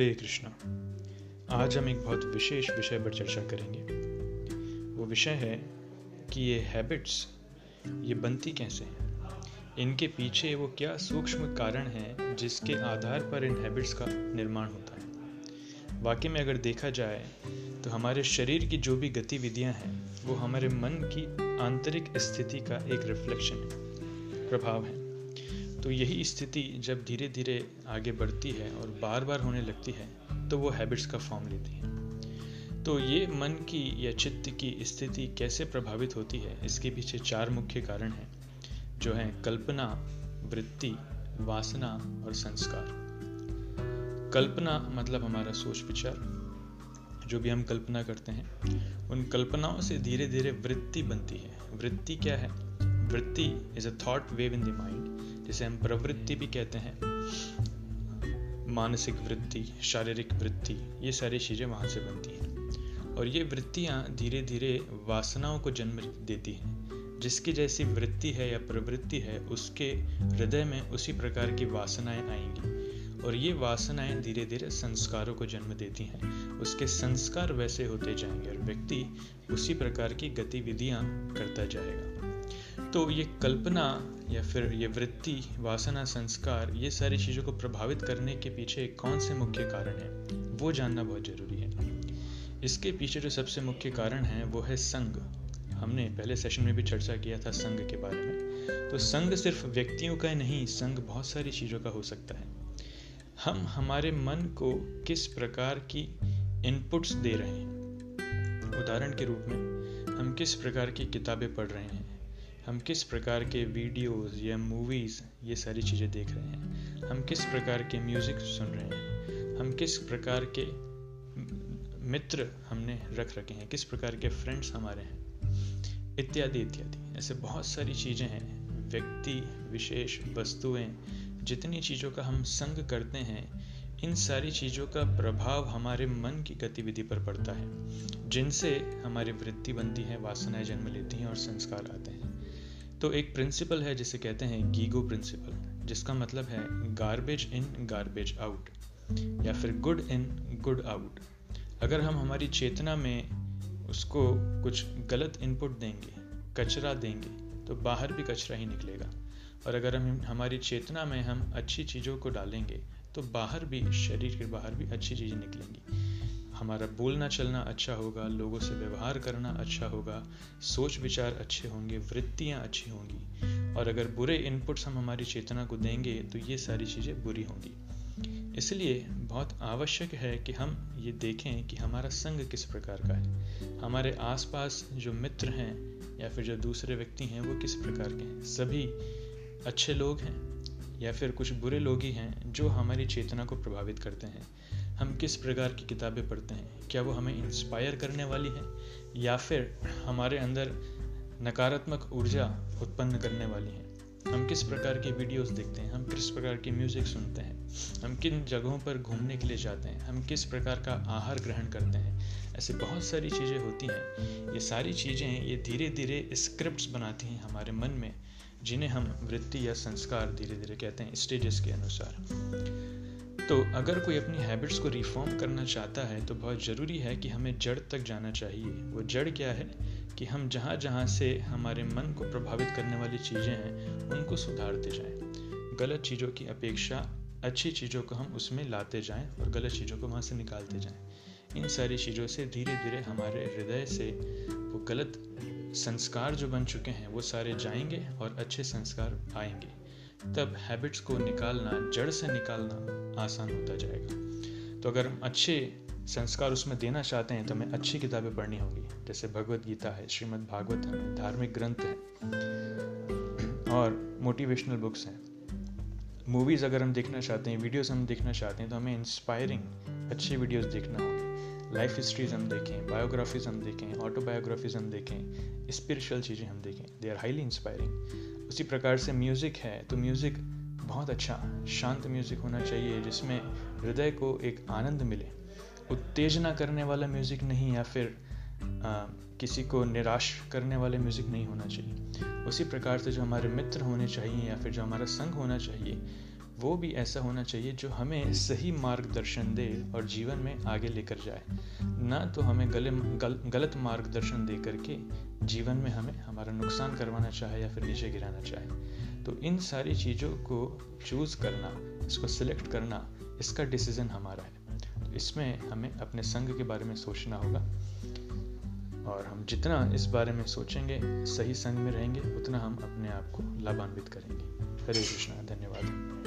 हरे कृष्णा। आज हम एक बहुत विशेष विषय पर चर्चा करेंगे। वो विषय है कि ये हैबिट्स ये बनती कैसे हैं? इनके पीछे वो क्या सूक्ष्म कारण हैं जिसके आधार पर इन हैबिट्स का निर्माण होता है? वाकई में अगर देखा जाए तो हमारे शरीर की जो भी गतिविधियाँ हैं, वो हमारे मन की आंतरिक स्थिति का एक रिफ्लेक्शन है प्रभाव है। तो यही स्थिति जब धीरे धीरे आगे बढ़ती है और बार बार होने लगती है तो वो हैबिट्स का फॉर्म लेती है। तो ये मन की या चित्त की स्थिति कैसे प्रभावित होती है, इसके पीछे चार मुख्य कारण हैं, जो हैं कल्पना, वृत्ति, वासना और संस्कार। कल्पना मतलब हमारा सोच विचार, जो भी हम कल्पना करते हैं, उन कल्पनाओं से धीरे धीरे वृत्ति बनती है। वृत्ति क्या है? वृत्ति is a thought wave in the mind जिसे हम प्रवृत्ति भी कहते हैं। मानसिक वृत्ति, शारीरिक वृत्ति, ये सारी चीज़ें वहाँ से बनती हैं। और ये वृत्तियाँ धीरे धीरे वासनाओं को जन्म देती हैं। जिसकी जैसी वृत्ति है या प्रवृत्ति है, उसके हृदय में उसी प्रकार की वासनाएँ आएँगी। और ये वासनाएँ धीरे धीरे संस्कारों को जन्म देती हैं। उसके संस्कार वैसे होते जाएँगे और व्यक्ति उसी प्रकार की गतिविधियाँ करता जाएगा। तो ये कल्पना या फिर ये वृत्ति, वासना, संस्कार, ये सारी चीज़ों को प्रभावित करने के पीछे कौन से मुख्य कारण है? वो जानना बहुत ज़रूरी है। इसके पीछे जो सबसे मुख्य कारण है, वो है संग। हमने पहले सेशन में भी चर्चा किया था संघ के बारे में। तो संघ सिर्फ़ व्यक्तियों का ही नहीं संघ बहुत सारी चीज़ों का हो सकता है। हम हमारे मन को किस प्रकार की इनपुट्स दे रहे हैं? उदाहरण के रूप में, हम किस प्रकार की किताबें पढ़ रहे हैं? हम किस प्रकार के वीडियोस या मूवीज़ ये सारी चीज़ें देख रहे हैं? हम किस प्रकार के म्यूज़िक सुन रहे हैं? हम किस प्रकार के मित्र हमने रख रखे हैं? किस प्रकार के फ्रेंड्स हमारे हैं? इत्यादि इत्यादि। ऐसे बहुत सारी चीज़ें हैं, व्यक्ति, विशेष वस्तुएँ, जितनी चीज़ों का हम संग करते हैं, इन सारी चीज़ों का प्रभाव हमारे मन की गतिविधि पर पड़ता है, जिनसे हमारी वृत्ति बनती है, वासनाएँ जन्म लेती हैं और संस्कार आते हैं। तो एक प्रिंसिपल है जिसे कहते हैं गीगो प्रिंसिपल जिसका मतलब है गार्बेज इन गार्बेज आउट या फिर गुड इन गुड आउट अगर हम हमारी चेतना में उसको कुछ गलत इनपुट देंगे, कचरा देंगे तो बाहर भी कचरा ही निकलेगा। और अगर हम, हमारी चेतना में हम अच्छी चीज़ों को डालेंगे तो बाहर भी, शरीर के बाहर भी अच्छी चीज़ें निकलेंगी। हमारा बोलना चलना अच्छा होगा, लोगों से व्यवहार करना अच्छा होगा, सोच विचार अच्छे होंगे, वृत्तियाँ अच्छी होंगी। और अगर बुरे इनपुट्स हम हमारी चेतना को देंगे तो ये सारी चीज़ें बुरी होंगी। इसलिए बहुत आवश्यक है कि हम ये देखें कि हमारा संग किस प्रकार का है। हमारे आसपास जो मित्र हैं या फिर जो दूसरे व्यक्ति हैं, वो किस प्रकार के हैं। सभी अच्छे लोग हैं या फिर कुछ बुरे लोग ही हैं जो हमारी चेतना को प्रभावित करते हैं। हम किस प्रकार की किताबें पढ़ते हैं? क्या वो हमें इंस्पायर करने वाली हैं? या फिर हमारे अंदर नकारात्मक ऊर्जा उत्पन्न करने वाली हैं? हम किस प्रकार के वीडियोस देखते हैं? हम किस प्रकार की म्यूज़िक सुनते हैं? हम किन जगहों पर घूमने के लिए जाते हैं? हम किस प्रकार का आहार ग्रहण करते हैं? ऐसे बहुत सारी चीज़ें होती हैं। ये सारी चीज़ें ये धीरे धीरे स्क्रिप्ट्स बनाती हैं हमारे मन में, जिन्हें हम वृत्ति या संस्कार धीरे धीरे कहते हैं स्टेजेस के अनुसार। तो अगर कोई अपनी हैबिट्स को रिफॉर्म करना चाहता है तो बहुत ज़रूरी है कि हमें जड़ तक जाना चाहिए। वो जड़ क्या है? कि हम जहाँ जहाँ से हमारे मन को प्रभावित करने वाली चीज़ें हैं, उनको सुधारते जाएँ। गलत चीज़ों की अपेक्षा अच्छी चीज़ों को हम उसमें लाते जाएँ और गलत चीज़ों को वहाँ से निकालते जाएँ। इन सारी चीज़ों से धीरे धीरे हमारे हृदय से वो गलत संस्कार जो बन चुके हैं, वो सारे जाएँगे और अच्छे संस्कार आएँगे। तब हैबिट्स को निकालना, जड़ से निकालना आसान होता जाएगा। तो अगर हम अच्छे संस्कार उसमें देना चाहते हैं तो हमें अच्छी किताबें पढ़नी होंगी। जैसे भगवत गीता है, श्रीमद् भागवत है, धार्मिक ग्रंथ है, और मोटिवेशनल बुक्स हैं। मूवीज़ अगर हम देखना चाहते हैं वीडियोस हम देखना चाहते हैं तो हमें इंस्पायरिंग अच्छी वीडियोस देखना होंगे। लाइफ हिस्ट्रीज हम देखें बायोग्राफीज हम देखें ऑटोबायोग्राफीज हम देखें स्पिरिचुअल चीज़ें हम देखें दे आर हाईली इंस्पायरिंग उसी प्रकार से म्यूज़िक है तो म्यूज़िक बहुत अच्छा शांत म्यूज़िक होना चाहिए जिसमें हृदय को एक आनंद मिले। उत्तेजना करने वाला म्यूज़िक नहीं या फिर आ, किसी को निराश करने वाले म्यूज़िक नहीं होना चाहिए। उसी प्रकार से जो हमारे मित्र होने चाहिए या फिर जो हमारा संग होना चाहिए वो भी ऐसा होना चाहिए जो हमें सही मार्गदर्शन दे और जीवन में आगे लेकर जाए। ना तो हमें गले गल, गलत मार्गदर्शन दे करके जीवन में हमें हमारा नुकसान करवाना चाहे या फिर नीचे गिराना चाहे। तो इन सारी चीज़ों को चूज़ करना इसको सिलेक्ट करना इसका डिसीज़न हमारा है। तो इसमें हमें अपने संघ के बारे में सोचना होगा और हम जितना इस बारे में सोचेंगे सही संग में रहेंगे उतना हम अपने आप को लाभान्वित करेंगे। हरे कृष्णा धन्यवाद।